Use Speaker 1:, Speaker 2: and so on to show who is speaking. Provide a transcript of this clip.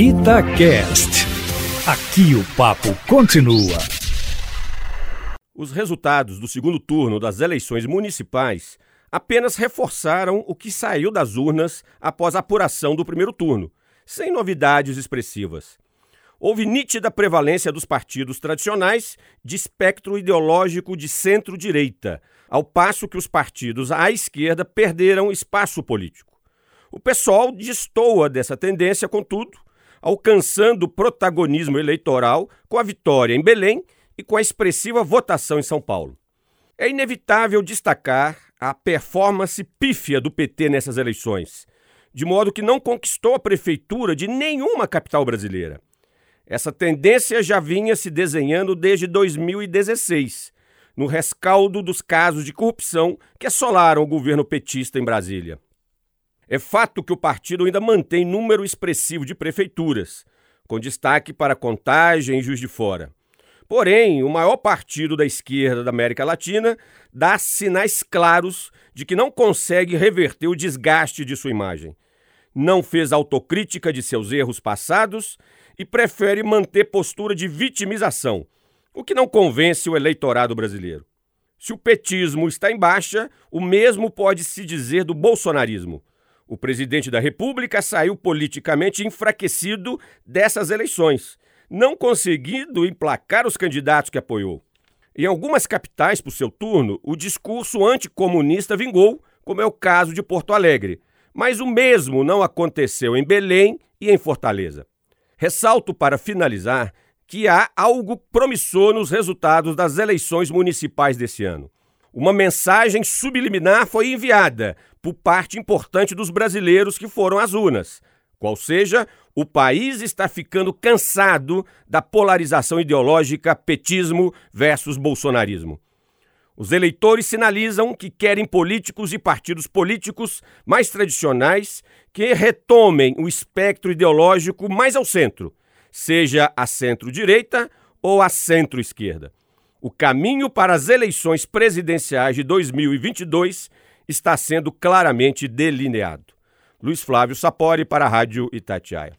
Speaker 1: Itacast. Aqui o papo continua.
Speaker 2: Os resultados do segundo turno das eleições municipais apenas reforçaram o que saiu das urnas após a apuração do primeiro turno, sem novidades expressivas. Houve nítida prevalência dos partidos tradicionais de espectro ideológico de centro-direita, ao passo que os partidos à esquerda perderam espaço político. O PSOL destoa dessa tendência, contudo, alcançando protagonismo eleitoral com a vitória em Belém e com a expressiva votação em São Paulo. É inevitável destacar a performance pífia do PT nessas eleições, de modo que não conquistou a prefeitura de nenhuma capital brasileira. Essa tendência já vinha se desenhando desde 2016, no rescaldo dos casos de corrupção que assolaram o governo petista em Brasília. É fato que o partido ainda mantém número expressivo de prefeituras, com destaque para Contagem e Juiz de Fora. Porém, o maior partido da esquerda da América Latina dá sinais claros de que não consegue reverter o desgaste de sua imagem. Não fez autocrítica de seus erros passados e prefere manter postura de vitimização, o que não convence o eleitorado brasileiro. Se o petismo está em baixa, o mesmo pode se dizer do bolsonarismo. O presidente da República saiu politicamente enfraquecido dessas eleições, não conseguindo emplacar os candidatos que apoiou. Em algumas capitais, por seu turno, o discurso anticomunista vingou, como é o caso de Porto Alegre, mas o mesmo não aconteceu em Belém e em Fortaleza. Ressalto para finalizar que há algo promissor nos resultados das eleições municipais desse ano. Uma mensagem subliminar foi enviada por parte importante dos brasileiros que foram às urnas. Qual seja, o país está ficando cansado da polarização ideológica petismo versus bolsonarismo. Os eleitores sinalizam que querem políticos e partidos políticos mais tradicionais que retomem o espectro ideológico mais ao centro, seja a centro-direita ou a centro-esquerda. O caminho para as eleições presidenciais de 2022 está sendo claramente delineado. Luiz Flávio Sapori para a Rádio Itatiaia.